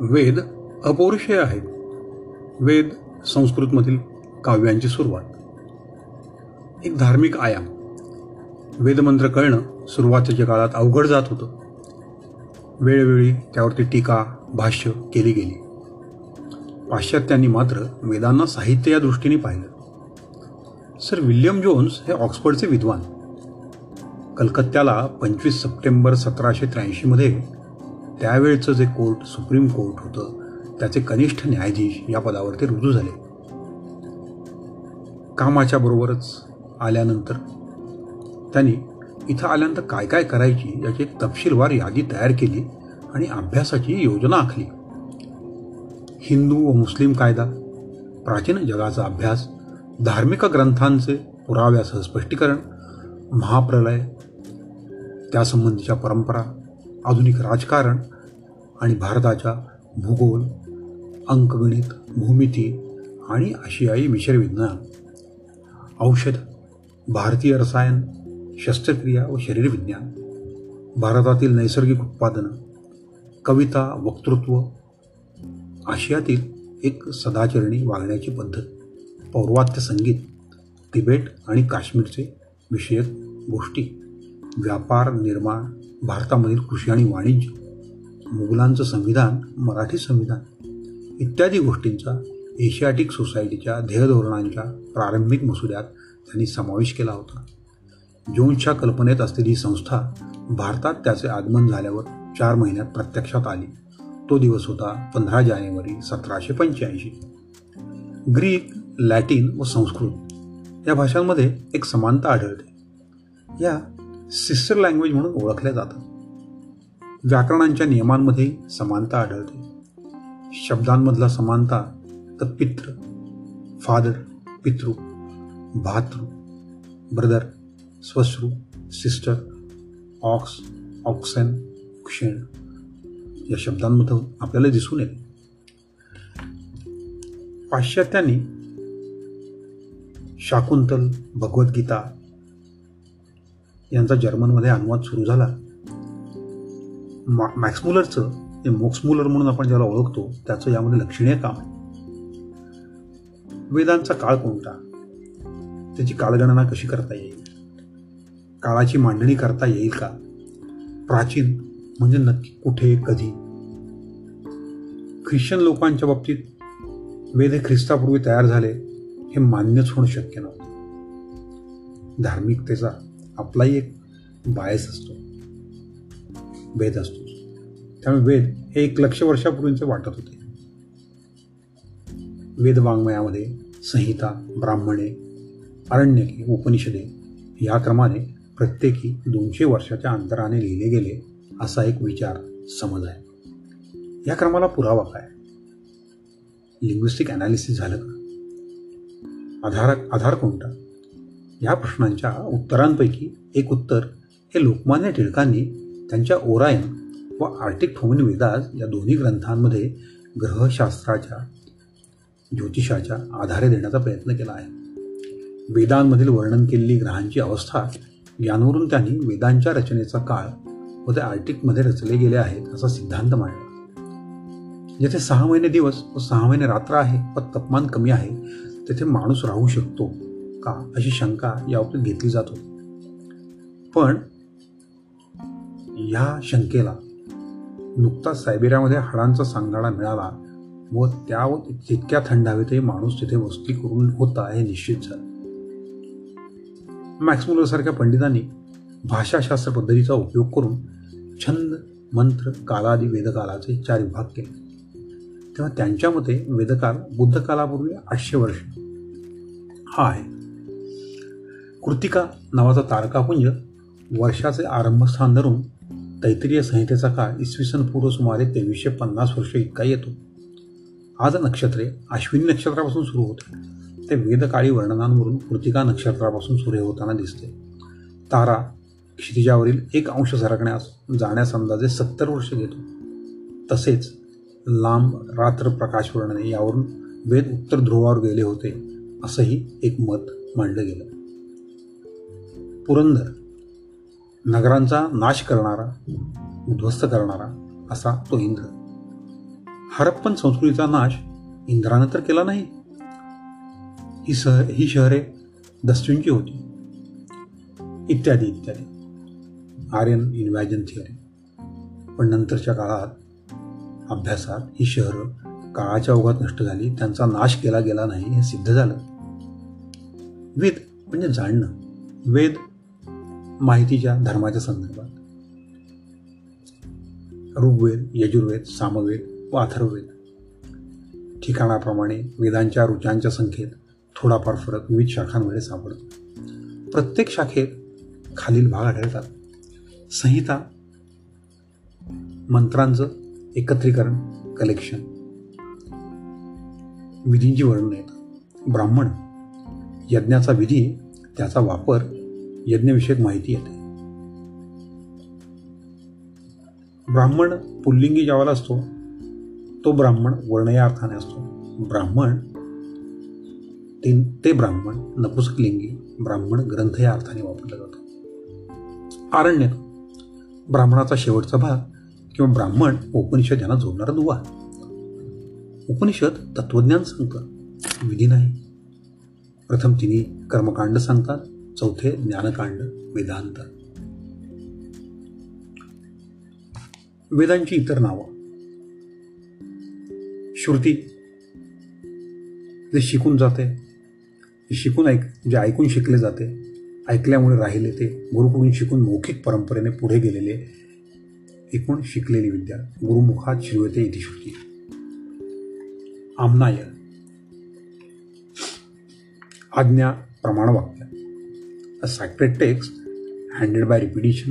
वेद अपौरुषेय आहेत. वेद संस्कृतमधील काव्यांची सुरुवात. एक धार्मिक आयाम. वेदमंत्र कळणं सुरुवातीच्या काळात अवघड जात होतं. वेळोवेळी त्यावरती टीका भाष्य केली गेली. पाश्चात्यांनी मात्र वेदांना साहित्य या दृष्टीने पाहिलं. सर विल्यम जोन्स हे ऑक्सफर्डचे विद्वान. कलकत्त्याला पंचवीस सप्टेंबर सतराशे त्र्याऐंशीमध्ये त्यावेळचं जे कोर्ट सुप्रीम कोर्ट होतं त्याचे कनिष्ठ न्यायाधीश या पदावर ते रुजू झाले. कामाच्या बरोबरच आल्यानंतर त्यांनी इथं आल्यानंतर काय काय करायची याची एक तपशीलवार यादी तयार केली आणि अभ्यासाची योजना आखली. हिंदू व मुस्लिम कायदा प्राचीन जगाचा अभ्यास धार्मिक ग्रंथांचे पुराव्यासह स्पष्टीकरण महाप्रलय त्यासंबंधीच्या परंपरा आधुनिक राजकारण आणि भारताच्या भूगोल अंकगणित भूमिती आणि आशियाई मिश्रविज्ञान औषध भारतीय रसायन शस्त्रक्रिया व शरीरविज्ञान भारतातील नैसर्गिक उत्पादनं कविता वक्तृत्व आशियातील एक सदाचरणी वागण्याची पद्धत पौर्वात्य संगीत तिबेट आणि काश्मीरचे विषयक गोष्टी व्यापार निर्माण भारतामधील कृषी आणि वाणिज्य मुघलांचं संविधान मराठी संविधान इत्यादी गोष्टींचा एशियाटिक सोसायटीच्या ध्येयधोरणांच्या प्रारंभिक मसुद्यात त्यांनी समावेश केला होता. जोन्सच्या कल्पनेत असलेली संस्था भारतात त्याचे आगमन झाल्यावर चार महिन्यात प्रत्यक्षात आली. तो दिवस होता पंधरा जानेवारी सतराशे पंच्याऐंशी. ग्रीक लॅटिन व संस्कृत या भाषांमध्ये एक समानता आढळते. या सिस्टर लँग्वेज म्हणून ओळखल्या जातात. व्याकरणांच्या नियमांमध्ये समानता आढळते. शब्दांमधला समानता तर पित्र फादर पितृ भातृ ब्रदर स्वश्रू सिस्टर ऑक्स ऑक्सेन क्षीण या शब्दांमधून आपल्याला दिसून येते. पाश्चात्यांनी शाकुंतल भगवद्गीता यांचा जर्मनमध्ये अनुवाद सुरू झाला. मा मॅक्समुलरचं जे मोक्समुलर म्हणून आपण ज्याला ओळखतो त्याचं यामध्ये लक्षणीय काम आहे. वेदांचा काळ कोणता? त्याची कालगणना कशी करता येईल? काळाची मांडणी करता येईल का? प्राचीन म्हणजे नक्की कुठे कधी? ख्रिश्चन लोकांच्या बाबतीत वेद हे ख्रिस्तापूर्वी तयार झाले हे मान्यच होणं शक्य नव्हतं. धार्मिकतेचा आपलाही एक बायस असतो. वेद असतो. त्यामुळे वेद हे एक लक्ष वर्षापूर्वींचे वाटत होते. वेद वाङ्मयामध्ये संहिता ब्राह्मणे अरण्यके उपनिषदे या क्रमाने प्रत्येकी दोनशे वर्षाच्या अंतराने लिहिले गेले असा एक विचार समज आहे. या क्रमाला पुरावा काय? लिंग्विस्टिक ॲनालिसिस झालं का? आधार आधार कोणता? या प्रश्नांच्या उत्तरांपैकी एक उत्तर हे लोकमान्य टिळकांनी त्यांच्या ओराईन व आर्टिक ठोमिन वेदास या दोन्ही ग्रंथांमध्ये ग्रहशास्त्राच्या ज्योतिषाच्या आधारे देण्याचा प्रयत्न केला आहे. वेदांमधील वर्णन केलेली ग्रहांची अवस्था यांवरून त्यांनी वेदांच्या रचनेचा काळ व ते आर्टिकमध्ये रचले गेले आहेत असा सिद्धांत मांडला. जेथे सहा महिने दिवस व सहा महिने रात्र आहे व तापमान कमी आहे तेथे माणूस राहू शकतो का अशी शंका याबाबतीत घेतली जातो पण ह्या शंकेला नुकताच सायबेरियामध्ये हाडांचा सांगाडा मिळाला. व त्या तितक्या थंड हवेतही माणूस तिथे वस्ती करून होता हे निश्चित झालं. मॅक्समुलरसारख्या पंडितांनी भाषाशास्त्र पद्धतीचा उपयोग करून छंद मंत्र कालादी वेदकालाचे चार विभाग केले. तेव्हा त्यांच्या मते वेदकाल बुद्धकालापूर्वी आठशे वर्ष. हा आहे. कृतिका नावाचा तारकापुंज वर्षाचे आरंभस्थान धरून तैत्रीय संहितेचा काळ इसवी सन पूर्व सुमारे तेवीसशे पन्नास वर्ष इतका येतो. आज नक्षत्रे अश्विनी नक्षत्रापासून सुरू होते. ते वेदकाळी वर्णनांवरून कृतिका नक्षत्रापासून सुरू होताना दिसते. तारा क्षितिजावरील एक अंश सरकण्यास जाण्यास अंदाजे सत्तर वर्ष घेतो. तसेच लांब रात्र प्रकाश वर्णने यावरून वेद उत्तर ध्रुवावर गेले होते असंही एक मत मांडलं गेलं. पुरंदर नगरांचा नाश करणारा उद्ध्वस्त करणारा असा तो इंद्र. हरप्पन संस्कृतीचा नाश इंद्रानं तर केला नाही. ही सह ही शहरे दस्यूंची होती. इत्यादी इत्यादी. आर्यन इन्व्हॅजन थिअरी पण नंतरच्या काळात अभ्यासात ही शहरं काळाच्या ओघात नष्ट झाली त्यांचा नाश केला गेला नाही हे सिद्ध झालं. वेद म्हणजे जाणणं. वेद माहितीच्या धर्माच्या संदर्भात. ऋग्वेद यजुर्वेद सामवेद व अथर्ववेद. ठिकाणाप्रमाणे वेदांच्या रुचांच्या संख्येत थोडाफार फरक विविध शाखांमध्ये सापडतो. प्रत्येक शाखेत खालील भाग आढळतात. संहिता मंत्रांचं एकत्रीकरण कलेक्शन. विधींची वर्णन. आहेत ब्राह्मण यज्ञाचा विधी त्याचा वापर यज्ञविषयक माहिती येते. ब्राह्मण पुल्लिंगी ज्यावाला असतो तो ब्राह्मण वर्ण या अर्थाने असतो. ब्राह्मण ते ते ब्राह्मण नपुसकलिंगी ब्राह्मण ग्रंथ या अर्थाने वापरला जातो. आरण्य ब्राह्मणाचा शेवटचा भाग किंवा ब्राह्मण उपनिषद यांना जोडणारा दुवा. उपनिषद तत्वज्ञान सांगतं विधी नाही. प्रथम तिने कर्मकांड सांगतात चौथे ज्ञानकांड वेदांत. वेदांची इतर नावं. श्रुती जे शिकून जाते जे शिकून ऐक जे ऐकून शिकले जाते ऐकल्यामुळे राहिले ते गुरुकडून शिकून मौखिक परंपरेने पुढे गेलेले एकूण शिकलेली विद्या. गुरुमुखात शिरवते इथे श्रुती. आमनाय. आज्ञा प्रमाणवाक्य. A sacred text handed by repetition,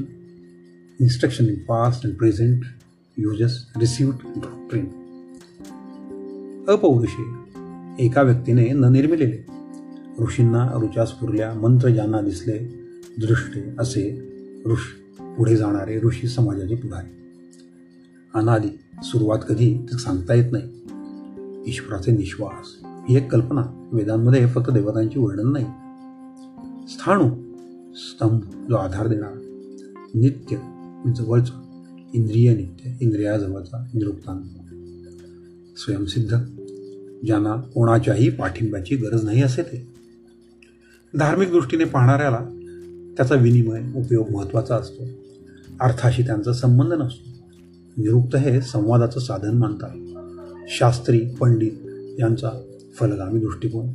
instruction in past and present uses received doctrine. अपौरुषे एका व्यक्तीने न निर्मिलेले. ऋषींना रुचा पुरल्या मंत्र ज्यांना दिसले दृष्टे असे ऋषी पुढे जाणारे ऋषी समाजाचे पुढारी. अनादी सुरुवात कधी ते सांगता येत नाही. ईश्वराचे निश्वास ही एक कल्पना वेदांमध्ये फक्त देवतांचे वर्णन नाही. स्थाणू स्तंभ जो आधार देणारा नित्य म्हणजे जवळचा इंद्रिय नित्य इंद्रियाजवळचा निरुक्तांत स्वयंसिद्ध ज्यांना कोणाच्याही पाठिंब्याची गरज नाही असे ते. धार्मिक दृष्टीने पाहणाऱ्याला त्याचा विनिमय उपयोग महत्त्वाचा असतो. अर्थाशी त्यांचा संबंध नसतो. निरुक्त हे संवादाचं साधन मानतात. शास्त्री पंडित यांचा फलगामी दृष्टिकोन.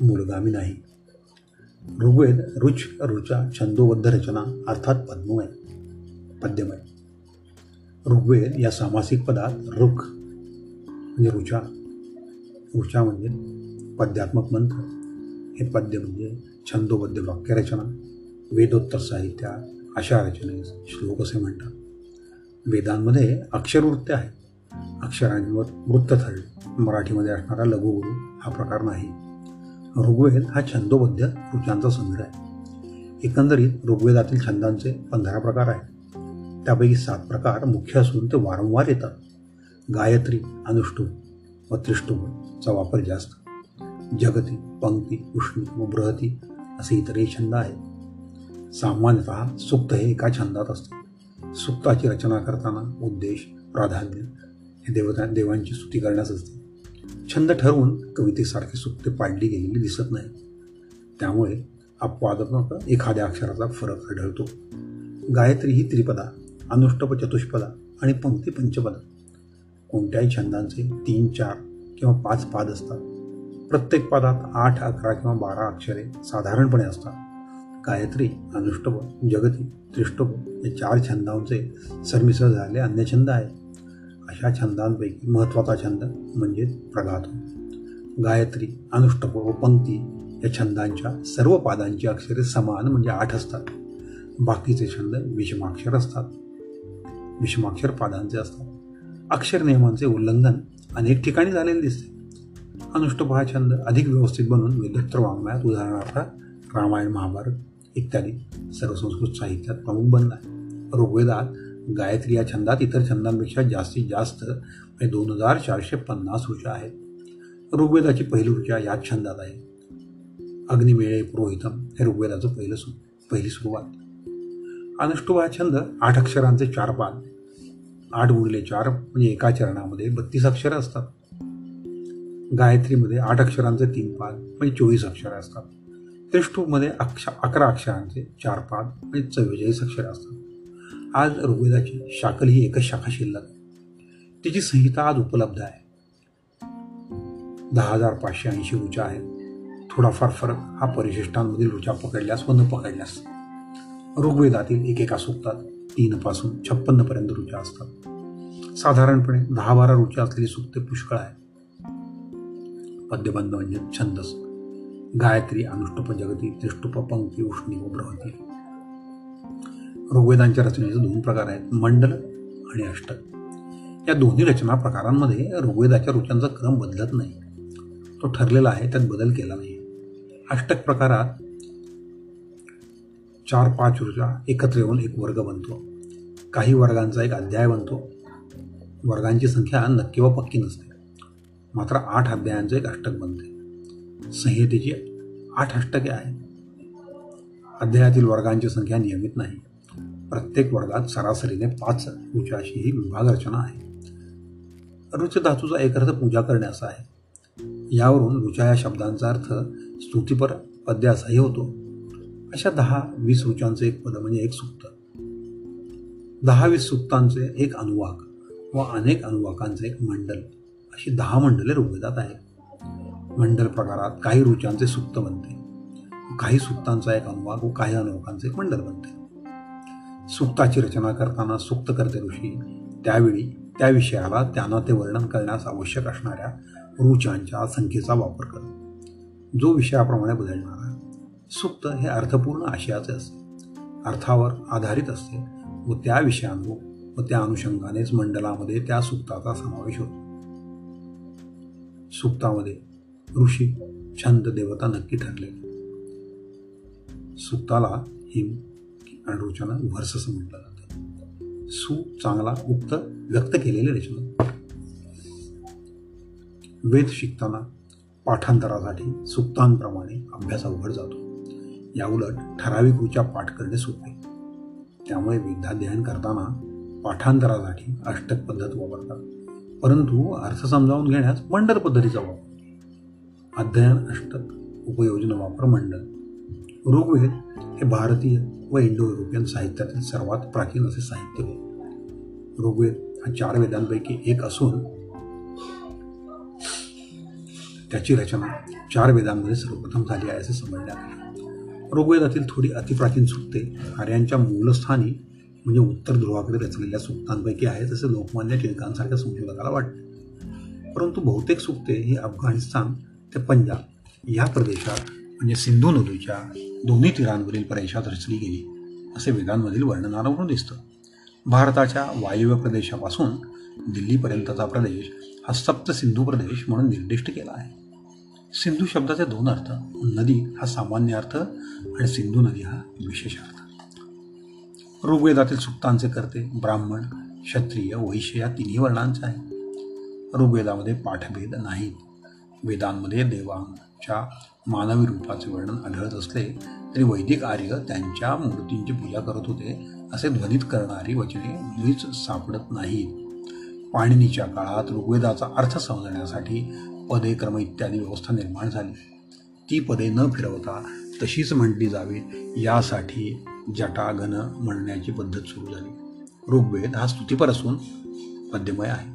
मूलगामी नाही. ऋग्वेद रुच रुचा छंदोबद्ध रचना अर्थात पद्ममय पद्यमय ऋग्वेद या सामासिक पदात रुख म्हणजे रुचा रुचा म्हणजे पद्यात्मक मंत्र. हे पद्य म्हणजे छंदोबद्ध वाक्यरचना वेदोत्तर साहित्यात अशा रचनेस श्लोक असे म्हणतात. वेदांमध्ये अक्षरवृत्त आहे. अक्षरांवर वृत्त ठरले. मराठीमध्ये असणारा लघुगुरु हा प्रकार नाही. ऋग्वेद हा छंदोबद्ध ऋचांचा संग्रह आहे. एकंदरीत ऋग्वेदातील छंदांचे पंधरा प्रकार आहेत. त्यापैकी सात प्रकार मुख्य असून ते वारंवार येतात. गायत्री अनुष्टुभ व त्रिष्टुभचा वापर जास्त. जगती पंक्ती उष्णी व बृहती असे इतरही छंद आहेत. सामान्यतः सुक्त हे एका छंदात असते. सुक्ताची रचना करताना उद्देश प्राधान्य हे देवता देवांची स्तुती करण्यास असते. छंद ठरवून कवितेसारखी सुक्ते पाडली गेलेली दिसत नाही. त्यामुळे अपवादात्मक एखाद्या अक्षराचा फरक आढळतो. गायत्री ही त्रिपदा अनुष्टप चतुष्पदा आणि पंक्ती पंचपदा. कोणत्याही छंदांचे तीन चार किंवा पाच पाद असतात. प्रत्येक पदात आठ अकरा किंवा बारा अक्षरे साधारणपणे असतात. गायत्री अनुष्टप जगती त्रिष्टप या चार छंदांचे सरमिसळ झाले अन्य छंद आहे अशा छंदांपैकी महत्त्वाचा छंद म्हणजे प्रघात गायत्री अनुष्टप व पंक्ती या छंदांच्या सर्व पादांची अक्षरे समान म्हणजे आठ असतात. बाकीचे छंद विषमाक्षर असतात. विषमाक्षर पादांचे असतात. अक्षर नियमांचे उल्लंघन अनेक ठिकाणी झालेले दिसते. अनुष्टप हा छंद अधिक व्यवस्थित बनून विदुत्तर वाङ्मयात उदाहरणार्थ रामायण महाभारत इत्यादी सर्व संस्कृत साहित्यात प्रमुख बनला आहे. ऋग्वेदात गायत्री या छंदात इतर छंदांपेक्षा जास्तीत जास्त म्हणजे दोन हजार चारशे पन्नास ऋषा आहेत. ऋग्वेदाची पहिली ऋषा याच छंदात आहे. अग्निमेळे पुरोहितम हे ऋग्वेदाचं पहिलं सु पहिली सुरुवात. अनुष्टुभ हा छंद आठ अक्षरांचे चार पाद आठ गुणिले चार म्हणजे एका चरणामध्ये बत्तीस अक्षरं असतात. गायत्रीमध्ये आठ अक्षरांचे तीन पाद म्हणजे चोवीस अक्षरं असतात. त्रिष्टूमध्ये अक्ष अकरा अक्षरांचे चार पाद म्हणजे चव्वेचाळीस अक्षरं असतात. आज ऋग्वेदाची शाकल ही एकच शाखा शिल्लक तिची संहिता आज उपलब्ध आहे. दहा हजार पाचशे ऐंशी रुचा आहेत थोडाफार फरक हा परिशिष्टांमधील रुचा पकडल्यास व न पकडल्यास. ऋग्वेदातील एकेका सूक्तात तीनपासून छप्पन्नपर्यंत ऋचा रुचा असतात. साधारणपणे दहा बारा रुचा असलेली सुक्ते पुष्कळ आहेत. पद्यबंध म्हणजे छंदस. गायत्री अनुष्टुप जगती त्रिष्टुप पंक्ती उष्णी व ब्रहती ऋग्वेदांच्या रचनेचे दोन प्रकार आहेत मंडल आणि अष्टक या दोन्ही रचना प्रकारांमध्ये ऋग्वेदाच्या रुचांचा क्रम बदलत नाही. तो ठरलेला आहे त्यात बदल केला नाही. अष्टक प्रकारात चार पाच ऊर्जा एकत्र येऊन एक वर्ग बनतो. काही वर्गांचा एक अध्याय बनतो. वर्गांची संख्या नक्की व पक्की नसते. मात्र आठ अध्यायांचं एक अष्टक बनते. संहितेची आठ अष्टके आहेत. अध्यायातील वर्गांची संख्या नियमित नाही. प्रत्येक वर्गात सरासरीने पाच रुचाशी ही विभाग रचना आहे. रुच धातूचा एक अर्थ पूजा करणे असा आहे. यावरून रुचा या शब्दांचा अर्थ स्तुतीपर पद्य असाही होतो. अशा दहा वीस रुचांचे एक पद म्हणजे एक सुक्त. दहा वीस सुक्तांचे एक अनुवाक व अनेक अनुवाकांचे एक मंडल अशी दहा मंडले ऋग्वेदात आहेत. मंडल प्रकारात काही रुचांचे सुक्त बनते. काही सुक्तांचा एक अनुवाक व काही अनुवाकांचे एक मंडल बनते. सुक्ताची रचना करताना सुक्त करते ऋषी त्यावेळी त्या विषयाला त्यांना ते वर्णन करण्यास आवश्यक असणाऱ्या रुचांच्या संख्येचा वापर करतो जो विषयाप्रमाणे बदलणारा सुक्त हे अर्थपूर्ण आशयाचे असते. अर्थावर आधारित असते व त्या विषयानुरूप व त्या अनुषंगानेच मंडलामध्ये त्या सुक्ताचा समावेश होतो. सुक्तामध्ये ऋषी छंद देवता नक्की ठरलेली. सुक्ताला हिम आणि रुचानं वर्ष असं म्हटलं जातं. सु चांगला उक्त व्यक्त केलेले रचना. वेद शिकताना पाठांतरासाठी सुक्तांप्रमाणे अभ्यास अवघड जातो. याउलट ठराविक रुचा पाठ करणे सोपे. त्यामुळे वेदाध्ययन करताना पाठांतरासाठी अष्टक पद्धत वापरतात. परंतु अर्थ समजावून घेण्यास मंडल पद्धतीचा वापर. अध्ययन अष्टक उपयोजन वापर मंडल. ऋग्वेद हे भारतीय व इंडो युरोपियन साहित्यातील सर्वात प्राचीन असे साहित्य होते ऋग्वेद हा चार वेदांपैकी एक असून त्याची रचना चार वेदांमध्ये सर्वप्रथम झाली आहे असे समजण्यात आले. ऋग्वेदातील थोडी अतिप्राचीन सुक्ते आर्यांच्या मूलस्थानी म्हणजे उत्तर ध्रुवाकडे रचलेल्या सुक्तांपैकी आहे असे लोकमान्य टिळकांसारख्या संशोधकाला वाटते. परंतु बहुतेक सुक्ते ही अफगाणिस्तान ते पंजाब या प्रदेशात म्हणजे सिंधू नदीच्या दोन्ही तीरांवरील प्रदेशात रचली गेली. असे वेदांमधील वर्णनावरून दिसतं. भारताच्या वायव्य प्रदेशापासून दिल्लीपर्यंतचा प्रदेश हा सप्त सिंधू प्रदेश म्हणून निर्दिष्ट केला आहे. सिंधू शब्दाचे दोन अर्थ नदी हा सामान्य अर्थ आणि सिंधू नदी हा विशेष अर्थ. ऋग्वेदातील सुक्तांचे करते ब्राह्मण क्षत्रिय वैश्य या तिन्ही वर्णांचे आहे ऋग्वेदामध्ये पाठभेद नाहीत. वेदांमध्ये देवांच्या मानवी रूपाचे वर्णन आढळत असले तरी वैदिक आर्य त्यांच्या मूर्तींची पूजा करत होते असे ध्वनित करणारी वचने मुळीच सापडत नाहीत. पाणिनीच्या काळात ऋग्वेदाचा अर्थ समजण्यासाठी पदे क्रम इत्यादी व्यवस्था निर्माण झाली. ती पदे न फिरवता तशीच म्हटली जावीत यासाठी जटागण म्हणण्याची पद्धत सुरू झाली. ऋग्वेद हा स्तुतीपर असून पद्यमय आहे.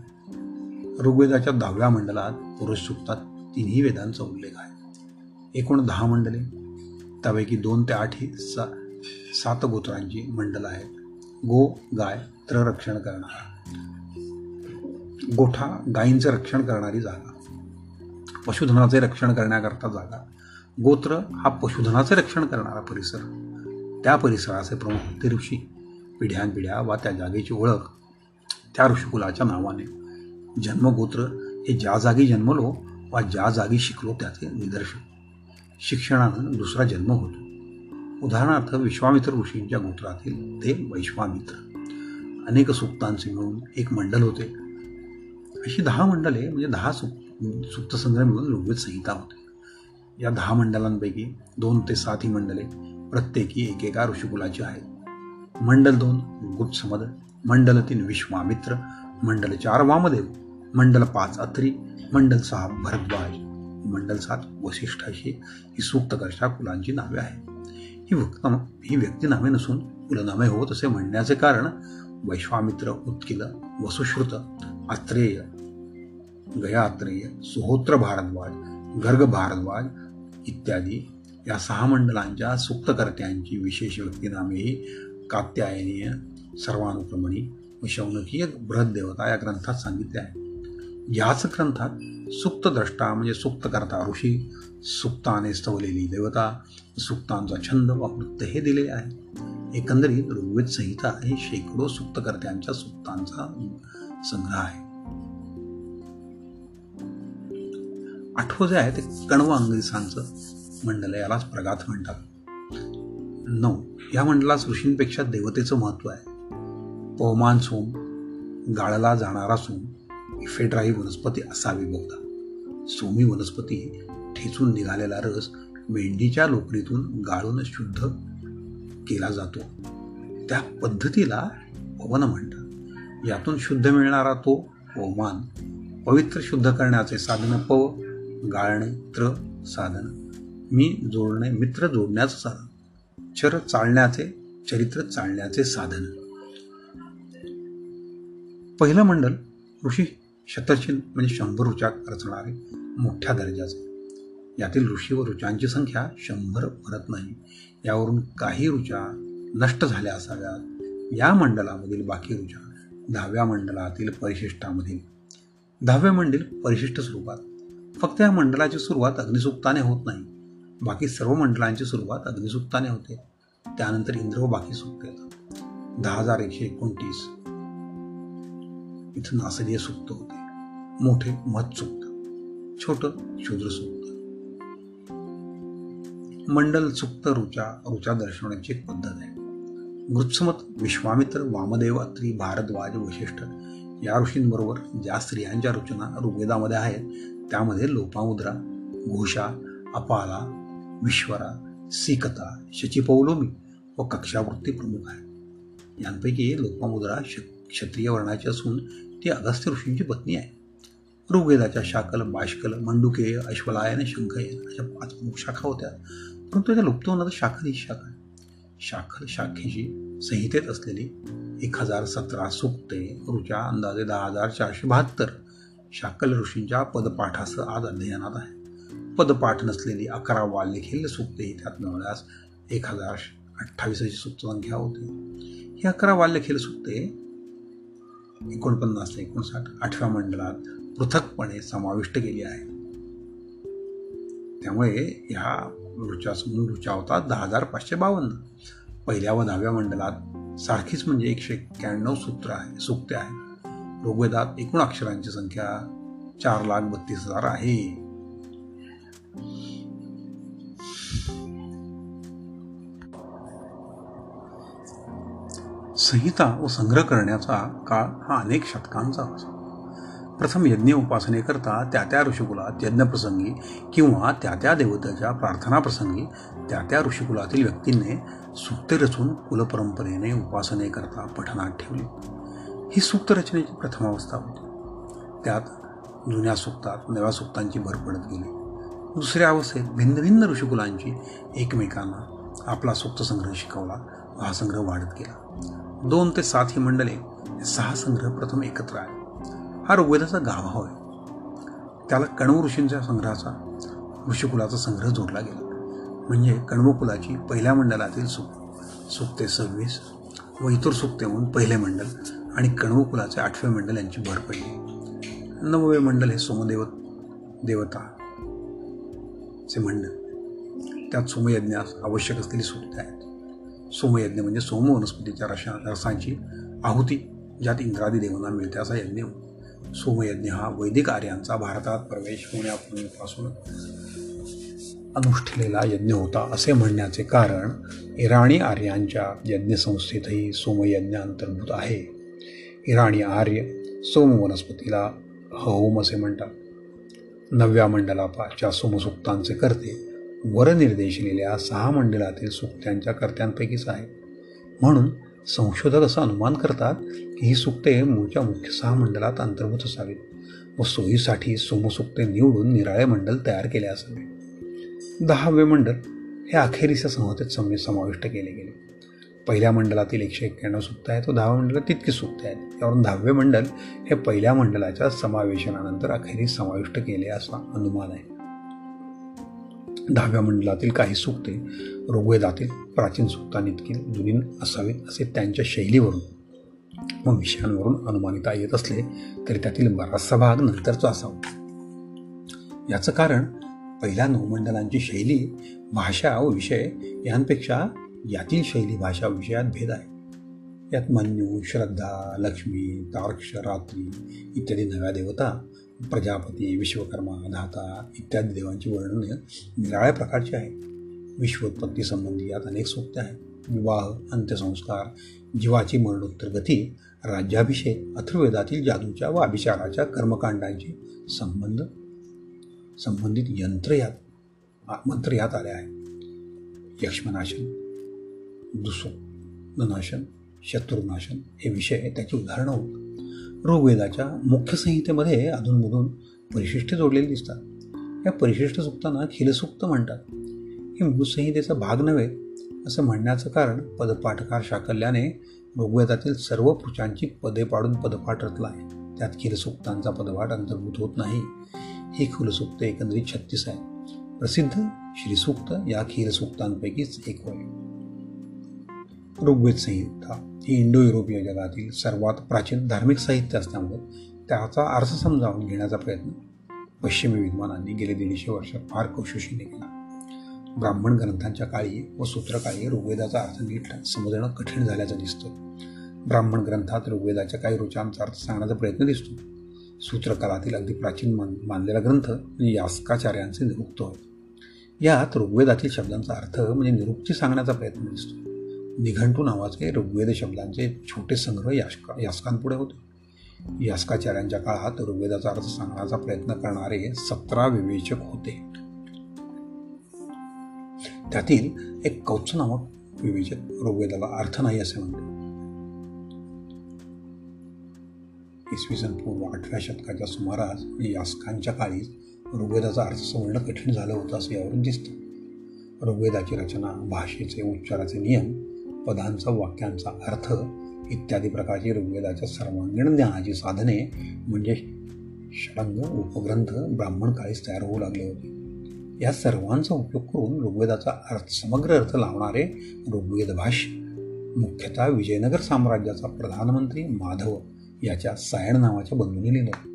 ऋग्वेदाच्या दहाव्या मंडलात पुरुष सुक्तात तिन्ही वेदांचा उल्लेख आहे. एकूण दहा मंडले त्यापैकी दोन ते आठ ही सा सात गोत्रांची मंडल आहेत. गो गाय त्र रक्षण करणारा. गोठा गायींचं रक्षण करणारी जागा. पशुधनाचे रक्षण करण्याकरता जागा. गोत्र हा पशुधनाचे रक्षण करणारा परिसर. त्या परिसराचे प्रमुख ते ऋषी पिढ्यानपिढ्या वा त्या जागेची ओळख त्या ऋषिकुलाच्या नावाने. जन्मगोत्र हे ज्या जागी जन्मलो वा ज्या जागी शिकलो त्याचे निदर्शन. शिक्षणानं दुसरा जन्म होतो. उदाहरणार्थ विश्वामित्र ऋषींच्या गोत्रातील ते वैश्वामित्र. अनेक सुक्तांचे मिळून एक मंडल होते. अशी दहा मंडले म्हणजे दहा सुक्त सुक्तसंग्रह मिळून ऋग्वेद संहिता होते. या दहा मंडलांपैकी दोन ते सात ही मंडले प्रत्येकी एकेका ऋषिकुलाची आहेत. मंडल दोन गुत्समद मंडल तीन विश्वामित्र मंडल चार वामदेव मंडल पाच अत्री मंडल सहा भरद्वाज मंडल सात वशिष्ठ ही ही सूक्तकर्षा कुलांची नावे आहेत. ही भक्त ही व्यक्तिनामे नसून कुलनामे होत असे म्हणण्याचे कारण वैश्वामित्र उत्किल वसुश्रुत आत्रेय गयात्रेय सुहोत्र भारद्वाज गर्ग भारद्वाज इत्यादी या सहा मंडलांच्या सुक्तकर्त्यांची विशेष व्यक्तिनामेही कात्यायनीय सर्वानुक्रमणी व शौनकीय बृहदेवता या ग्रंथात सांगितले आहे. याच ग्रंथात सुप्तद्रष्टा म्हणजे सुप्तकर्ता ऋषी सुप्ताने स्तवलेली देवता सुक्तांचा छंद व वृत्त हे दिले आहे. एकंदरीत ऋग्वेद संहिता हे शेकडो सुप्तकर्त्यांच्या सुप्तांचा संग्रह आहे. आठवं जे आहे ते कण्व अंग्रेसांचं मंडल यालाच प्रगाथ म्हणतात. नऊ या मंडलास ऋषींपेक्षा देवतेचं महत्त्व आहे. पवमान सोम गाळला जाणारा सोम इफेड्राही वनस्पती असावी बहुधा. सोमी वनस्पती ठेचून निघालेला रस मेंढीच्या लोकरीतून गाळून शुद्ध केला जातो. त्या पद्धतीला पवन म्हणतात. यातून शुद्ध मिळणारा तो पवमान पवित्र शुद्ध करण्याचे साधन पव गाळणे त्र साधन. मी जोडणे मित्र जोडण्याचं साधन. चर चालण्याचे चरित्र चालण्याचे साधन. पहिलं मंडल ऋषी शतशील म्हणजे शंभर ऋचाक रचणारे मोठ्या दर्जाचे. यातील ऋषी व ऋचांची संख्या शंभर भरत नाही. यावरून काही ऋचा नष्ट झाल्या असाव्यात. या मंडलामधील बाकी ऋचा दहाव्या मंडलातील परिशिष्टामधील. दहावे मंडल परिशिष्ट स्वरूपात. फक्त या मंडलाची सुरुवात अग्निसुक्ताने होत नाही. बाकी सर्व मंडलांची सुरुवात अग्निसुक्ताने होते. त्यानंतर इंद्र व बाकी सुक्त येतात. दहा हजार एकशे एकोणतीस. इथं नासदीय सुक्त होते. मोठे मत सुक्त छोट शूद्र सुक्त मंडल सुप्त रुचा रुचा दर्शवण्याची एक पद्धत आहे. मृत्समत विश्वामित्र वामदेव अत्री भारद्वाज वशिष्ठ या ऋषींबरोबर ज्या स्त्रियांच्या रचना ऋग्वेदामध्ये आहेत त्यामध्ये लोपामुद्रा घोषा अपाला विश्वरा सिकता शचिपौलोमी व कक्षावृत्ती प्रमुख आहे यांपैकी लोपामुद्रा क्षत्रिय वर्णाची असून ती अगस्त्य ऋषींची पत्नी आहे. ऋग्वेदाच्या शाकल बाष्कल मंडुकेय अश्वलायन शंखयन अशा पाच प्रमुख शाखा होत्या. परंतु त्या लुप्त होणार शाखल ही शाखा शाखल शाखेची संहितेत असलेली एक हजार सतरा सुक्ते ऋचा अंदाजे दहा हजार चारशे बहात्तर शाकल ऋषींच्या पदपाठासह आज अध्ययनात आहे. पदपाठ नसलेली अकरा वाल्यखिल्य सुक्ते त्यात मिळवल्यास एक हजार अठ्ठावीस सुप्तसंख्या होती. ही अकरा वाल्यखिल सुक्ते एकोणपन्नास ते एकोणसाठ आठव्या मंडळात पृथकपणे समाविष्ट केली आहे. त्यामुळे ह्या ऋचा समूह ऋचा होता दहा हजार पाचशे बावन्न. पहिल्या व दहाव्या मंडलात सारखीच म्हणजे एकशे एक्क्याण्णव सूत्र आहे सुक्ते आहे ऋग्वेदात एकूण अक्षरांची संख्या चार लाख बत्तीस हजार आहे. संहिता व संग्रह करण्याचा काळ हा अनेक शतकांचा होता प्रथम यज्ञ उपासनेकरता त्या त्या ऋषिकुलात यज्ञप्रसंगी किंवा त्या त्या देवतेच्या प्रार्थनाप्रसंगी त्या त्या ऋषिकुलातील व्यक्तींनी सुक्ते रचून कुलपरंपरेने उपासनेकरता पठणात ठेवली. ही सुक्त रचनेची प्रथम अवस्था होती. त्यात जुन्या सुक्तात नव्या सुक्तांची भर पडत गेली. दुसऱ्या अवस्थेत भिन्न भिन्न ऋषिकुलांची एकमेकांना आपला सुक्त संग्रह शिकवला हा संग्रह वाढत गेला. दोन ते सात ही मंडले सहा संग्रह प्रथम एकत्र आले. हा ऋग्वेदाचा गाभा होय. त्याला कण्व ऋषींच्या संग्रहाचा ऋषिकुलाचा संग्रह जोडला गेला. म्हणजे कण्वकुलाची पहिल्या मंडलातील सु सुक्ते सव्वीस व इतर सुक्ते म्हणून पहिले मंडल आणि कण्वकुलाचे आठवे मंडल यांची भर पडली. नववे मंडल हे सोमदेव देवता चे मंडल. त्यात सोमयज्ञास आवश्यक असलेली सुक्ते आहेत. सोमयज्ञ म्हणजे सोम वनस्पतीच्या रशा रसांची आहुती ज्यात इंद्रादी देवांना मिळते असा यज्ञ सोमयज्ञ हा वैदिक आर्यांचा भारतात प्रवेश होण्यापूर्वीपासून अनुष्ठिलेला यज्ञ होता असे म्हणण्याचे कारण इराणी आर्यांच्या यज्ञसंस्थेतही सोमयज्ञ अंतर्भूत आहे. इराणी आर्य सोम वनस्पतीला हओम असे म्हणतात. नवव्या मंडलापाच्या सोमसुक्तांचे करते वरनिर्देशलेल्या सहा मंडलातील सुक्त्यांच्या कर्त्यांपैकीच आहे म्हणून संशोधक असं अनुमान करतात की ही सुक्ते मूळच्या मुख्य सहा मंडळात अंतर्भूत असावीत व सोयीसाठी सोमसुक्ते निवडून निराळे मंडल तयार केले असावे. दहावे मंडल हे अखेरीच्या संहतेत समाविष्ट केले गेले. पहिल्या मंडळातील एकशे एक्क्याण्णव सुक्त आहेत व दहाव्या मंडळात तितकी सुक्त आहेत. यावरून दहावे मंडल हे पहिल्या मंडळाच्या समावेशनानंतर अखेरीस समाविष्ट केले असा अनुमान आहे. दहाव्या मंडलातील काही सुक्ते ऋग्वेदातील प्राचीन सुक्तांइतकी जुनी असावे असे त्यांच्या शैलीवरून व विषयांवरून अनुमानिता येत असले तरी त्यातील बराचसा भाग नंतरचा असावा. याचं कारण पहिल्या नवमंडलांची शैली भाषा व विषय यांपेक्षा यातील शैली भाषा विषयात भेद आहे. यात मन्यू श्रद्धा लक्ष्मी तार्क्ष रात्री इत्यादी नव्या देवता प्रजापती विश्वकर्मा धाता इत्यादी देवांची वर्णने निराळ्या प्रकारची आहे विश्वोत्पत्ती संबंधी यात अनेक सूक्ते आहेत. विवाह अंत्यसंस्कार जीवाची मरणोत्तर गती राज्याभिषेक अथर्वेदातील जादूच्या व अभिचाराच्या कर्मकांडांची संबंध संबंधित यंत्र यात मंत्र यात आले आहे यक्ष्मनाशन दुसो शत्रुनाशन हे विषय त्याची उदाहरणं होत. ऋग्वेदाच्या मुख्य संहितेमध्ये अधूनमधून परिशिष्ट जोडलेली दिसतात. या परिशिष्ट सुक्तांना खिलसुक्त म्हणतात. हे मूळ संहितेचा भाग नव्हे असं म्हणण्याचं कारण पदपाठकार शाकल्याने ऋग्वेदातील सर्व पुरुषांची पदे पाडून पदपाठ रचला आहे. त्यात खिलसुक्तांचा पदपाठ अंतर्भूत होत नाही. ही खिलसुक्त एकंदरीत छत्तीस आहे. प्रसिद्ध श्रीसूक्त या खिलसुक्तांपैकीच एक होय. ऋग्वेद संहिता ही इंडो युरोपीय जगातील सर्वात प्राचीन धार्मिक साहित्य असल्यामुळे त्याचा अर्थ समजावून घेण्याचा प्रयत्न पश्चिमी विद्वानांनी गेले दीडशे वर्ष फार कौशुशीने केला. ब्राह्मण ग्रंथांच्या काळी व सूत्रकाळी ऋग्वेदाचा अर्थ नीट समजणं कठीण झाल्याचं दिसतं. ब्राह्मण ग्रंथात ऋग्वेदाच्या काही रुचांचा अर्थ सांगण्याचा प्रयत्न दिसतो. सूत्रकालातील अगदी प्राचीन मान मानलेला ग्रंथ म्हणजे यास्काचार्यांचे निरुक्त होय. यात ऋग्वेदातील शब्दांचा अर्थ म्हणजे निरुक्ती सांगण्याचा प्रयत्न दिसतो. निघंटू नावाचे ऋग्वेद शब्दांचे छोटे संग्रह यास्का यास्कांपुढे होते. यास्काचार्यांच्या काळात ऋग्वेदाचा अर्थ सांगण्याचा प्रयत्न करणारे सतरा विवेचक होते. त्यातील एक कौच नामक विवेचक ऋग्वेदाला अर्थ नाही असे म्हणते. इसवी सन पूर्व आठव्या शतकाच्या सुमारास यास्कांच्या काळी ऋग्वेदाचा अर्थ समजणं कठीण झालं होतं असं यावरून दिसतं. ऋग्वेदाची रचना भाषेचे उच्चाराचे नियम पदांचा वाक्यांचा अर्थ इत्यादी प्रकारची ऋग्वेदाच्या सर्वांगीण ज्ञानाची साधने म्हणजे षडंग उपग्रंथ ब्राह्मण काळीस तयार होऊ लागले होते. या सर्वांचा उपयोग करून ऋग्वेदाचा अर्थ समग्र अर्थ लावणारे ऋग्वेद भाष्य मुख्यतः विजयनगर साम्राज्याचा प्रधानमंत्री माधव याच्या सायण नावाच्या बंधूने लिहिलं.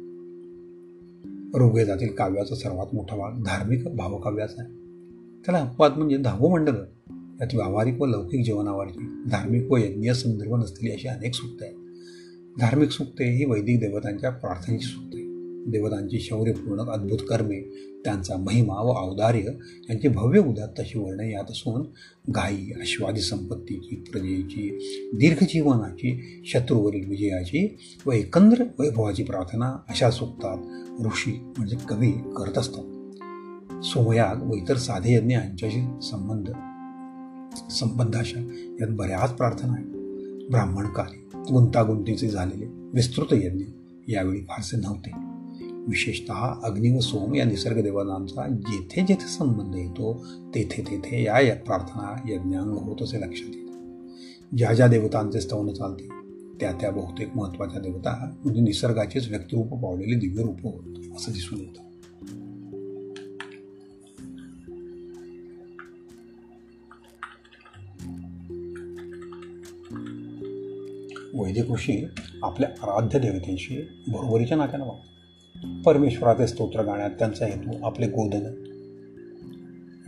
ऋग्वेदातील काव्याचा सर्वात मोठा भाग धार्मिक भावकाव्याचा आहे. त्याला अपवाद म्हणजे धावू मंडल. यात व्यावहारिक व लौकिक जीवनावरची धार्मिक व यज्ञ संदर्भ नसलेली अशी अनेक सुक्ते आहेत. धार्मिक सुक्ते ही वैदिक देवतांच्या प्रार्थनेची सुक्ते देवतांची शौर्यपूर्ण अद्भुत कर्मे त्यांचा महिमा व औदार्य यांची भव्य उदात्त अशी वर्णने यात असून गायी अश्वादी संपत्तीची प्रजेची दीर्घजीवनाची शत्रूवरील विजयाची व एकंदर वैभवाची प्रार्थना अशा सुक्तात ऋषी म्हणजे कवी करत असतात. सोमयाग व इतर साधे यज्ञ यांच्याशी संबंध संबंधाशा यात बऱ्याच प्रार्थना आहेत. ब्राह्मणकाली गुंतागुंतीचे झालेले विस्तृत यज्ञ यावेळी फारसे नव्हते. विशेषत अग्नि व सोम या निसर्ग देवतांचा जेथे जेथे संबंध येतो तेथे तेथे या प्रार्थना यज्ञांग होत असे लक्षात येते. ज्या ज्या देवतांचे स्तवन चालते त्या त्या बहुतेक महत्त्वाच्या देवता म्हणजे निसर्गाचेच व्यक्तिरूप पावलेले दिव्य रूप होत असं दिसून येतं. वैदिक ऋषी आपल्या आराध्य देवतेशी बरोबरीच्या नात्यानं वागतात. परमेश्वराचे स्तोत्र गाण्यात त्यांचा हेतू आपले गोदन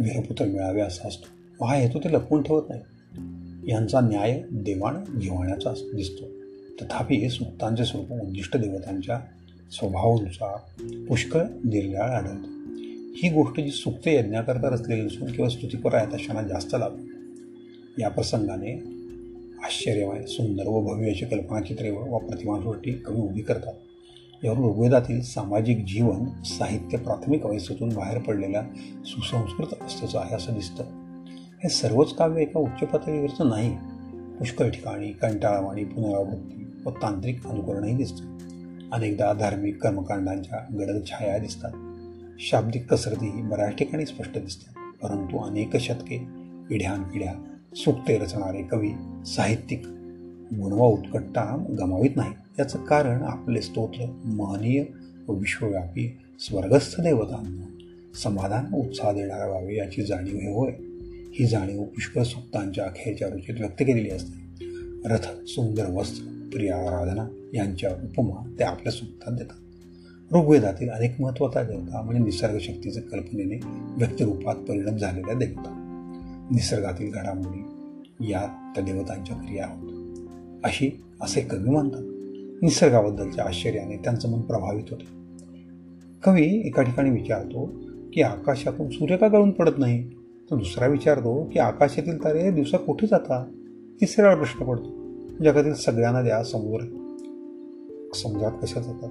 वीरपुत्र मिळावे असा असतो. हा हेतू ते लपवून ठेवत नाही. यांचा न्याय देवाण घेवाण्याचा दिसतो. तथापि सुक्तांचे स्वरूप उद्दिष्ट देवतांच्या स्वभावानुसार पुष्कळ निर्याळ आढळते. ही गोष्ट जी सुक्ते यज्ञाकरता रचलेली नसून किंवा स्तुतीपर आहेत अशांना जास्त लाभ या प्रसंगाने आश्चर्यमय सुंदर व भव्य अशी कल्पनाचित्रे व प्रतिमांसृष्टी कवी उभी करतात. यावर ऋग्वेदातील सामाजिक जीवन साहित्य प्राथमिक अवस्थेतून बाहेर पडलेल्या सुसंस्कृत अवस्थेचं आहे असं दिसतं. हे सर्वच काव्य एका उच्च पातळीवरचं नाही पुष्कळ ठिकाणी कंटाळावाणी पुनरावृत्ती व तांत्रिक अनुकरणही दिसतं. अनेकदा धार्मिक कर्मकांडांच्या गडद छाया दिसतात. शाब्दिक कसरती बऱ्याच ठिकाणी स्पष्ट दिसतात परंतु अनेक शतके पिढ्यानपिढ्या सुक्ते रचणारे कवी साहित्यिक गुणवा उत्कटता गमावित नाही. याचं कारण आपले स्तोत्र महनीय व विश्वव्यापी स्वर्गस्थ देवतांना समाधान उत्साह देणारा व्हावे याची जाणीव हे होय. ही जाणीव पुष्कळ सुक्तांच्या अखेरच्या रुचीत व्यक्त केलेली असते. रथ सुंदर वस्त्र प्रिया आराधना यांच्या उपमा ते आपल्या सुक्तात देतात. ऋग्वेदातील अनेक महत्त्वाचा देवता म्हणजे निसर्गशक्तीचे कल्पनेने व्यक्तिरूपात परिणत झालेल्या देवता. निसर्गातील घडामोडी या तदेवतांच्या देवतांच्या क्रिया होत अशी असे कवी मानतात निसर्गाबद्दलच्या आश्चर्याने त्यांचं मन प्रभावित होते. कवी एका ठिकाणी विचारतो की आकाशातून सूर्य का गळून पडत नाही? तर दुसरा विचारतो की आकाशातील तारे दिवसा कुठे जातात? तिसरा प्रश्न पडतो. जगातील सगळ्यांना द्या समुद्र. समुद्रात कशा जातात?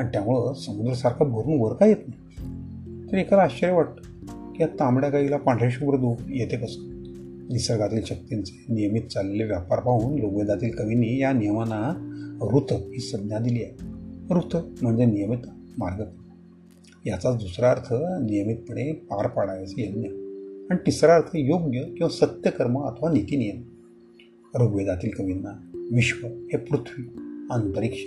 आणि त्यामुळं समुद्रासारखं भरून वर का येत नाही? तर एकाला आश्चर्य वाटतं. की या तांबड्या गाईला पांढऱ्याशुभ्र दूध येते कसं? निसर्गातील शक्तींचे नियमित चाललेले व्यापार पाहून ऋग्वेदातील कवींनी या नियमांना ऋत ही संज्ञा दिली आहे. ऋत म्हणजे नियमित मार्ग. याचा दुसरा अर्थ नियमितपणे पार पाडायचे यज्ञ. आणि तिसरा अर्थ योग्य किंवा सत्यकर्म अथवा नीतिनियम ऋग्वेदातील कवींना विश्व हे पृथ्वी अंतरिक्ष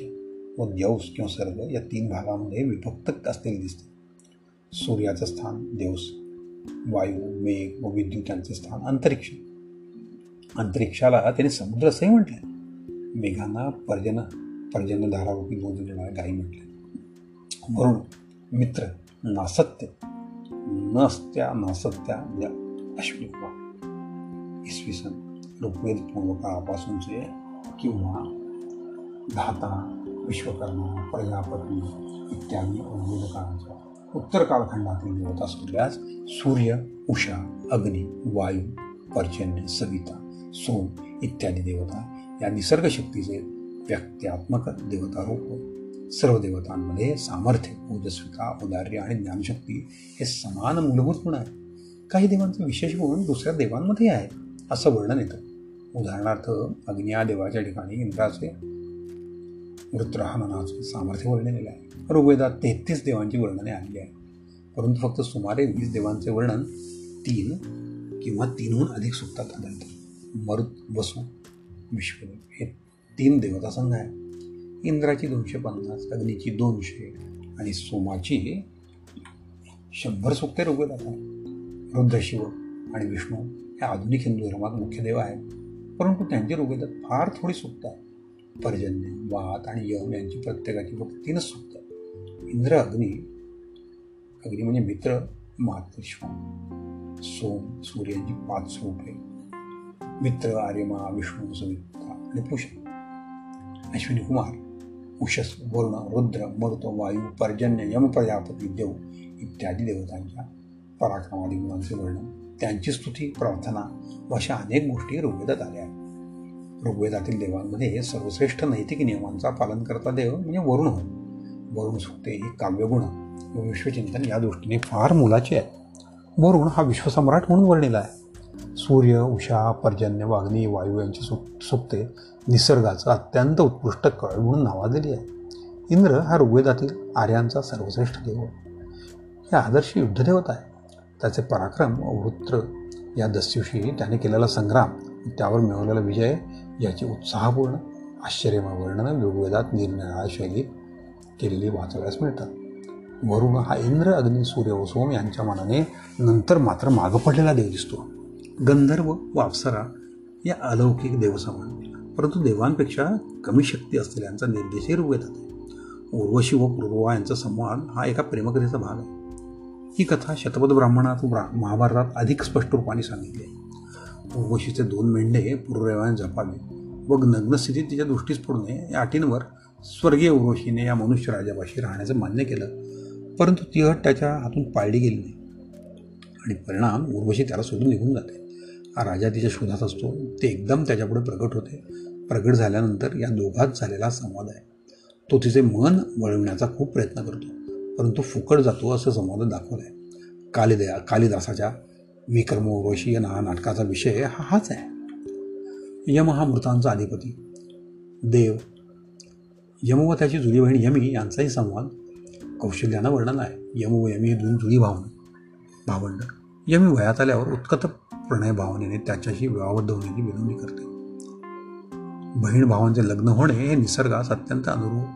व द्यौस किंवा सर्ग या तीन भागामध्ये विभक्त असलेले दिसते. सूर्याचं स्थान देवस वायू, मेघ व विद्युत स्थान. अंतरिक्ष. अंतरिक्षाला त्याने समुद्र असंही म्हटलं मेघांना पर्जन पर्जन्यधारारूपी दूध देणाऱ्या गाई म्हटले वरुण, मित्र, नासत्य. नसत्या, नासत्या या अश्विनी इसवी सन ऋग्वेद पूर्वकाळापासूनचे किंवा धाता, विश्वकर्मा, प्रजापती इत्यादी उद्वेद काळाचा उत्तर कालखंडातील देवता सोडल्यास सूर्य उषा अग्नी वायू पर्जन्य सविता सोम इत्यादी देवता या निसर्गशक्तीचे व्यक्त्यात्मक देवता रूप सर्व देवतांमध्ये सामर्थ्य ओजस्विता औदार्य आणि ज्ञानशक्ती हे समान मूलभूत गुण आहे काही देवांचे विशेष गुण दुसऱ्या देवांमध्ये आहे असं वर्णन येतं. उदाहरणार्थ अग्निया देवाच्या ठिकाणी इंद्राचे वृत्रहमनाचे सामर्थ्य वर्णलेलं आहे. ऋग्वेदात तेहतीस देवांची वर्णने आणली आहे परंतु फक्त सुमारे वीस देवांचे वर्णन तीन किंवा तीनहून अधिक सुक्तात आढळतं मरुत वसू विश्वदेव हे तीन देवता संघ आहे इंद्राची दोनशे पन्नास अग्नीची दोनशे आणि सोमाची शंभर सुक्ते ऋग्वेदात आहे रुद्रशिव आणि विष्णू हे आधुनिक हिंदू धर्मात मुख्य देव आहेत. परंतु त्यांची ऋग्वेदात फार थोडी सुक्त आहे पर्जन्य वात आणि यम यांची प्रत्येकाची फक्त तीनच सुक्त इंद्र अग्नी अग्नी म्हणजे मित्र मातृश्व सोम सूर्यांची पाच स्वरूपे मित्र आर्यमा विष्णू सविता आणि पुषण अश्विनी कुमार उषस वरुण रुद्र मृत वायू पर्जन्य यम प्रजापती देव इत्यादी देवतांच्या पराक्रमादी गुणांचे वर्णन. त्यांची स्तुती प्रार्थना व अशा अनेक गोष्टी ऋग्वेदात आल्या आहेत. ऋग्वेदातील देवांमध्ये सर्वश्रेष्ठ नैतिक नियमांचा पालन करता देव म्हणजे वरुण होय. वरुण सुक्ते ही काव्यगुण व विश्वचिंतन या दृष्टीने फार मुलाचे आहे. वरुण हा विश्वसम्राट म्हणून वर्णिला आहे. सूर्य उषा पर्जन्य वाग्नी वायू यांची सु सुक्ते निसर्गाचं अत्यंत उत्कृष्ट कळ म्हणून नावाजलेली आहे. इंद्र हा ऋग्वेदातील आर्यांचा सर्वश्रेष्ठ देव हे आदर्श युद्धदेवता आहे. त्याचे पराक्रम व वृत्र या दस्युशी त्याने केलेला संग्राम त्यावर मिळवलेला विजय याची उत्साहपूर्ण आश्चर्यमय वर्णन ऋग्वेदात निरनिराळ्या शैलीत केलेले वाचवण्यास मिळतात. वरुण हा इंद्र अग्नी सूर्य व सोम यांच्या मनाने नंतर मात्र मागं पडलेला देव दिसतो. गंधर्व व अप्सरा या अलौकिक देवसमान परंतु देवांपेक्षा कमी शक्ती असलेल्यांचा निर्देशही रूप येतात उर्वशी व पूर्वा यांचा संवाद हा एका प्रेमकथेचा भाग आहे. ही कथा शतपथ ब्राह्मणात ब्रा महाभारतात अधिक स्पष्ट रूपाने सांगितली आहे. उर्वशीचे दोन मेंढे पूर्वरेवाने जपावे व नग्नस्थितीत तिच्या दृष्टीस पडू नये या अटींवर स्वर्गीय उर्वशीने या मनुष्य राजापाशी राहण्याचं मान्य केलं. परंतु ती अट त्याच्या हातून पाळली गेली नाही. आणि परिणाम उर्वशी त्याला सोडून निघून जाते. राजा तिच्या शोधात असतो. ते एकदम त्याच्यापुढे प्रगट होते. प्रगट झाल्यानंतर या दोघात झालेला संवाद आहे. तो तिचे मन वळवण्याचा खूप प्रयत्न करतो. परंतु फुकट जातो असं संवाद दाखवलं आहे. कालिदया कालिदासाच्या विक्रम उर्वशी या नाटकाचा विषय हा हाच आहे. यम हा मृतांचा अधिपती. देव यम व त्याची जुळी बहीण यमी यांचाही संवाद कौशल्यानं वर्णन आहे. यम व यमी दोन जुळी भावना भावंड. यमी वयात आल्यावर उत्कट प्रणय भावनेने त्याच्याशी विवाहबद्ध होण्याची विनंती करते. बहीण भावांचे लग्न होणे हे निसर्गास अत्यंत अनुरूप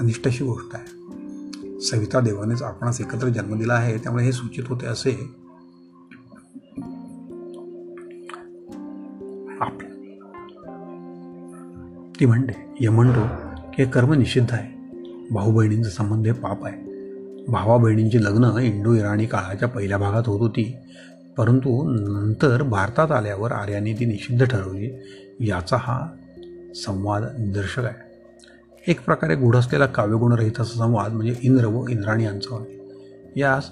अनिष्टाशी गोष्ट आहे. सविता देवानेच आपणास एकत्र जन्म दिला आहे त्यामुळे हे सूचित होते असे ती म्हणते यमंडो हे कर्म निषिद्ध आहे. भाऊ बहिणींचा संबंध हे पाप आहे. भावा बहिणींची लग्न इंडो इराणी काळाच्या पहिल्या भागात होत होती. परंतु नंतर भारतात आल्यावर आर्यांनी ती निषिद्ध ठरवली. याचा हा संवाद निदर्शक आहे. एक प्रकारे गूढ असलेला काव्यगुणरहित असा संवाद म्हणजे इंद्र व इंद्राणी यांचा होय. यास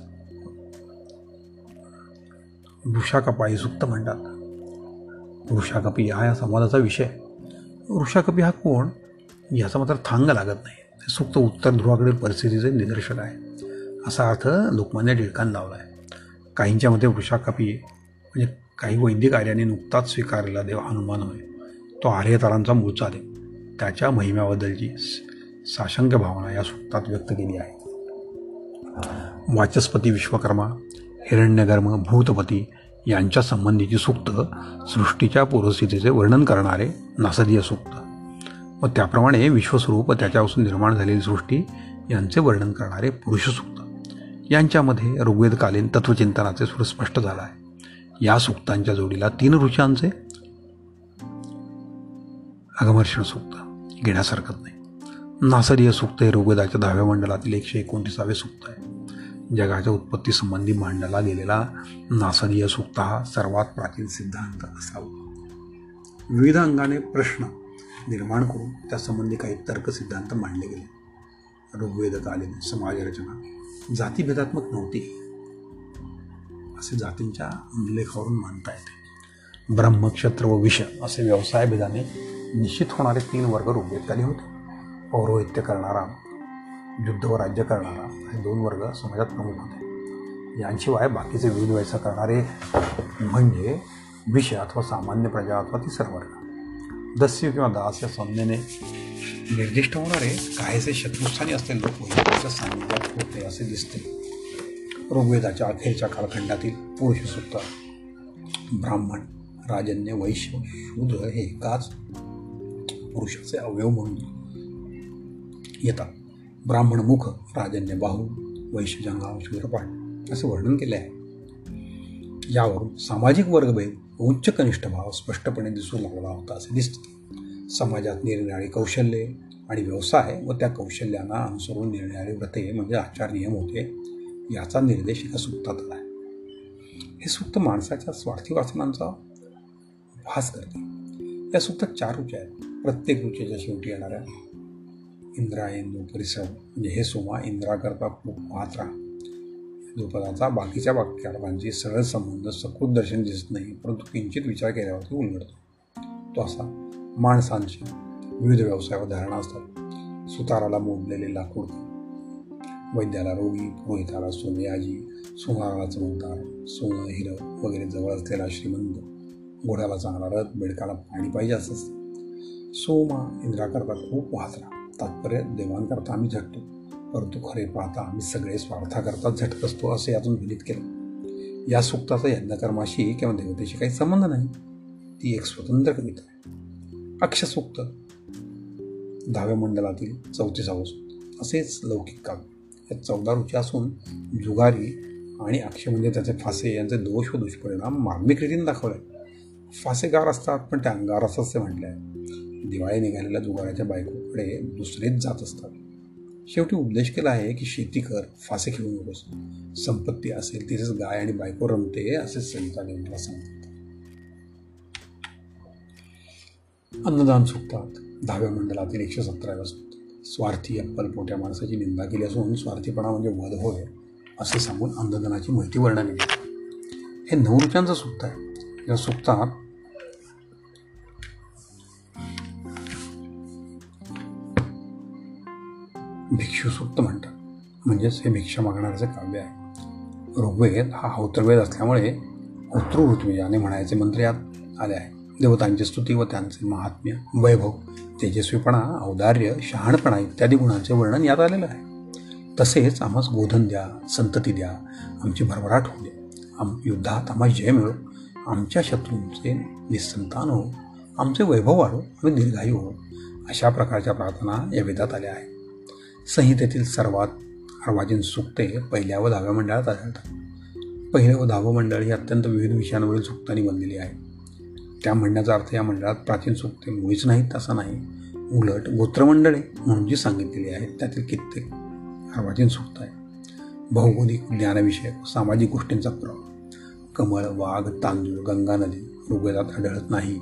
वृषाकपाई सुक्त म्हणतात. वृषाकपी हा या संवादाचा विषय वृषाकपी हा कोण? याचा मात्र थांग लागत नाही. सुक्त उत्तर ध्रुवाकडील परिस्थितीचे निदर्शक आहे. असा अर्थ लोकमान्य टिळकांनी लावला आहे काहींच्या मते वृषाकपी म्हणजे काही वैदिक आर्याने नुकताच स्वीकारलेला देव हनुमान होय. तो आर्यतारांचा मूळचा देव. त्याच्या महिम्याबद्दलची साशंक भावना या सुक्तात व्यक्त केली आहे. वाचस्पती विश्वकर्मा हिरण्यगर्म भूतपती यांच्या संबंधीची सूक्त सृष्टीच्या पूर्वस्थितीचे वर्णन करणारे नासदीय सूक्त. व त्याप्रमाणे विश्वस्वरूप व त्याच्यापासून निर्माण झालेली सृष्टी यांचे वर्णन करणारे पुरुष सूक्त. यांच्यामध्ये ऋग्वेदकालीन तत्वचिंतनाचे सूर स्पष्ट झाला आहे या सुक्तांच्या जोडीला तीन ऋषांचे अगमर्षण सूक्त घेण्यासारखंच नाही. नासरीय सूक्त हे ऋग्वेदाच्या दहाव्या मंडळातील एकशे एकोणतीसावे सूक्त आहे. जगाच्या उत्पत्ती संबंधी मांडला गेलेला नासरीय सुक्त हा सर्वात प्राचीन सिद्धांत असावा. विविध अंगाने प्रश्न निर्माण करून त्यासंबंधी काही तर्क सिद्धांत मांडले गेले. ऋग्वेदकालीन समाजरचना जातीभेदात्मक नव्हती असे जातींच्या उल्लेखावरून मानता येते. ब्रह्मक्षेत्र व विष असे व्यवसाय भेदाने निश्चित होणारे तीन वर्ग ऋग्वेदकाली होते. पौरोहित्य करणारा युद्ध व राज्य करणारा हे दोन वर्ग समाजात प्रमुख होते. यांशिवाय बाकीचे विविध व्यवसाय करणारे म्हणजे विष अथवा सामान्य प्रजा अथवा तिसरा वर्ग. दस्य किंवा दास या संज्ञेने निर्दिष्ट होणारे काहीसे शत्रुस्थानी असलेले लोक वैदिकाच्या सान्निध्यात होते असे दिसते. ऋग्वेदाच्या अखेरच्या कालखंडातील पुरुष ब्राह्मण राजन्य वैश्य शूद्र हे एकाच पुरुषाचे अवयव म्हणून येतात. ब्राह्मण मुख राजन्य बाहू वैश्य जंगाव असं वर्णन केले आहे यावरून सामाजिक वर्गभेद उच्च कनिष्ठ भाव स्पष्टपणे दिसू लागला होता असे दिसते. समाजात निरनिराळी कौशल्ये आणि व्यवसाय व त्या कौशल्यांना अनुसरून निरनिराळी व्रते म्हणजे आचार नियम होते याचा निर्देश एका सुक्तात आला आहे. हे सुक्त माणसाच्या स्वार्थी वाचनांचा भास करते. या सुक्तात चार रुच्या आहेत. प्रत्येक रुचेच्या शेवटी येणाऱ्या इंद्रायंदू परिसर म्हणजे हे सोमा इंद्राकरता खूप पाहत राहा. द्रुपदाचा बाकीच्या वाक्यार्थांची सरळ संबंध सकृत दर्शन दिसत नाही परंतु किंचित विचार केल्यावरती उलगडतो. तो असा माणसांचे विविध व्यवसाय धारणा असतात. सुताराला मोडलेले लाकूड वैद्याला रोगी पुरोहिताला सोन्याजी सोनाराला चमकदार सोनं हिरं वगैरे जवळ असलेला श्रीमंत घोड्याला चांगला रथ बेडकाला पाणी पाहिजे असं सोमा इंद्राकरता खूप वाहत राहा. तात्पर्य देवांकरता आम्ही झटतो. परंतु खरे पाहता आम्ही सगळे स्वार्थाकरता झटत असतो असे यातून विनित केलं. या सुक्ताचा यज्ञकर्माशी किंवा देवतेशी काही संबंध नाही. ती एक स्वतंत्र कविता आहे. अक्षसूक्त. दहाव्या मंडलातील चौतीसावं सूक्त. असेच लौकिक काव्य. या चौदा रुची असून जुगारी आणि अक्षय म्हणजे त्याचे फासे यांचे दोष व दुष्परिणाम मार्मिक रीतीने दाखवले फासेगार असतात पण ते अंगार असं असे म्हटले आहे. दिवाळी निघालेल्या जुगाराच्या बायकोकडे दुसरेच जात असतात. शेवटी उपदेश केला आहे की शेती कर फासे खेळू नकोस संपत्ती असेल तिथेच गाय आणि बायको रमते असे संहिता देवला सांगतात. अन्नदान सुकतात दहाव्या मंडळातील एकशे सतराव्या सुटतात स्वार्थी अप्पल पोट्या माणसाची निंदा केली असून स्वार्थीपणा म्हणजे वध होय असे सांगून अन्नदानाची माहिती वर्णन केली. हे नवरुचांचं सुक्त आहे. या सुक्तात भिक्षुसूक्त म्हणतात. म्हणजेच हे भिक्षा मागणाऱ्याचं काव्य आहे. ऋग्वेद हा हौत्रवेद असल्यामुळे होतृ ऋत्विजाने म्हणायचे मंत्र यात आले आहे. देवतांची स्तुती व त्यांचे महात्म्य वैभव तेजस्वीपणा औदार्य शहाणपणा इत्यादी गुणांचे वर्णन यात आलेलं आहे. तसेच आम्हास गोधन द्या संतती द्या आमची भरभराट होऊ द्या आम युद्धात आम्हाला जय मिळो आमच्या शत्रूंचे निसंतान हो आमचे वैभव वाढो आम्ही दीर्घायू हो अशा प्रकारच्या प्रार्थना या वेदात आल्या आहेत. संहितेतील सर्वात अर्वाचीन सुक्ते पहिल्या व दहाव्या मंडळात आढळतात. पहिलं व दहावं मंडळ ही अत्यंत विविध विषयांवरील सुक्तांनी बनलेली आहे. त्या म्हणण्याचा अर्थ या मंडळात प्राचीन सुक्ते मुळीच नाहीत असा नाही. उलट गोत्रमंडळे म्हणून जी सांगितलेली आहेत त्यातील कित्येक अर्वाचीन सुक्त आहे भौगोलिक ज्ञानविषयक सामाजिक गोष्टींचा प्रभाव कमळ वाघ तांदूळ गंगा नदी ऋग्वेदात आढळत नाही.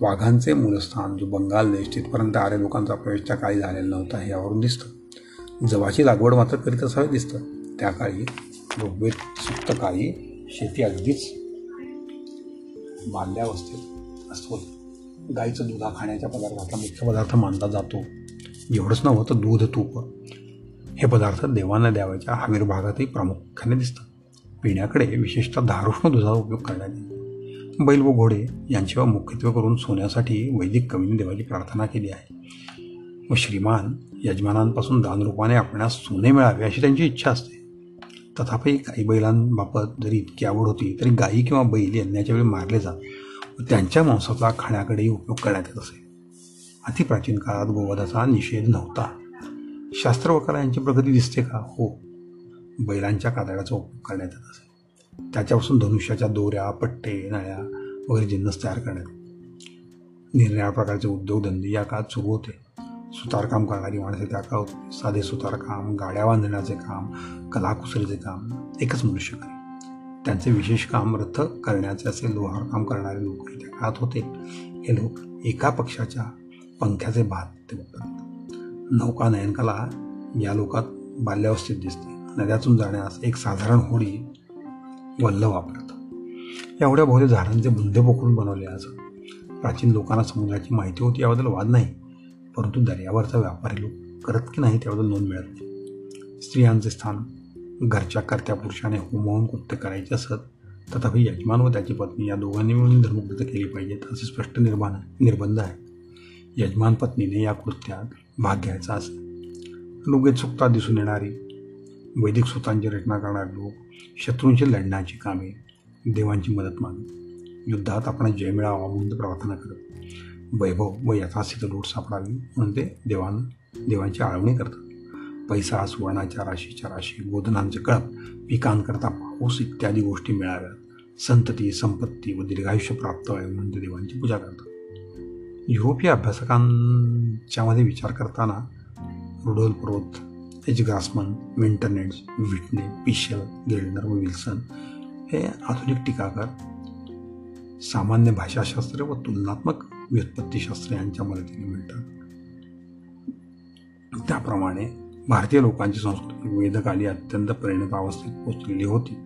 वाघांचे मूलस्थान जो बंगाल देश तिथपर्यंत आर्य लोकांचा प्रवेश त्या काळी झालेला नव्हता हे यावरून दिसतं. जवाची लागवड मात्र करीत असावे दिसतं. त्या काळी ऋग्वेद सुप्त काळी शेती अगदीच बाल्यावस्थेत असतो गाईचं दुधा खाण्याच्या पदार्थाचा मुख्य पदार्थ मानला जातो. एवढंच नव्हतं दूध तूप हे पदार्थ देवांना द्यावायच्या हमीर भागातही प्रामुख्याने दिसतात पिण्याकडे विशेषतः धारोष्ण दुधाचा उपयोग करण्यात येतो. बैल व घोडे यांच्यावर मुख्यत्वे करून सोन्यासाठी वैदिक कवीने देवाची प्रार्थना केली आहे. व श्रीमान यजमानांपासून दानरूपाने आपणास सोने मिळावे अशी त्यांची इच्छा असते. तथापि काही बैलांबाबत जरी इतकी आवड होती तरी गायी किंवा बैल यांच्या वेळी मारले जात व त्यांच्या मांसाचा खाण्याकडेही उपयोग करण्यात येत असे. अतिप्राचीन काळात गोवधाचा निषेध नव्हता. शास्त्रवकाला यांची प्रगती दिसते का? हो. बैलांच्या कातड्याचा उपयोग करण्यात येत असे. त्याच्यापासून धनुष्याच्या दोऱ्या पट्टे नळ्या वगैरे जिन्नस तयार करण्यात निरनिळ्या प्रकारचे उद्योगधंदे या काळात सुरू होते. सुतारकाम करणारी माणसे त्या काळात साधे सुतारकाम गाड्या बांधण्याचे काम कलाकुसरीचे काम एकच मनुष्य करे त्यांचे विशेष काम रथ करण्याचे असे लोहार काम करणारे लोकही त्या काळात होते. हे लोक एका पक्षाच्या पंख्याचे भात ते बघतात नौका नयनकला या लोकात बाल्यावस्थेत दिसते. नद्यातून जाण्यास एक साधारण होडी वल्ल वापरतात एवढ्या भोवले झाडांचे बुंदे पोखरून बनवले आज प्राचीन लोकांना समुद्राची माहिती होती याबद्दल वाद नाही. परंतु दर्यावरचा व्यापारी लोक करत की नाही त्याबद्दल नोंद मिळत नाही. स्त्रियांचे स्थान घरच्या कर्त्या पुरुषाने होमवून कृत्य करायचे असत तथापि यजमान व त्याची पत्नी या दोघांनी मिळून धर्मकृत्य केली पाहिजेत असे स्पष्ट निर्माण निर्बंध आहे. यजमान पत्नीने या कृत्यात भाग घ्यायचा असे. लोक चुकता दिसून येणारी वैदिक सूतांची रचना करणारे लोक शत्रूंशी लढण्याची कामे देवांची मदत मागणे. युद्धात आपण जय मिळावा म्हणून प्रार्थना करत. वैभव व यथास्थित लूट सापडावी म्हणून ते देवान देवांची आळवणी करतात. पैसा सुवर्णाच्या राशीच्या राशी गोधनांचे कळप पिकांकरता पाऊस इत्यादी गोष्टी मिळाव्यात. संतती संपत्ती व दीर्घायुष्य प्राप्त व्हावे म्हणून ते देवांची पूजा करतात. युरोपीय अभ्यासकांच्यामध्ये विचार करताना रुडोल पर्वत एच ग्रासमन मिंटरनेट्स विटने पिशल गिल्डनर व विल्सन हे आधुनिक टीकाकार सामान्य भाषाशास्त्र व तुलनात्मक व्युत्पत्तीशास्त्र यांच्या मदतीने मिळतात. त्याप्रमाणे भारतीय लोकांची संस्कृती वेदकाली अत्यंत परिणतावस्थेत पोचलेली होती.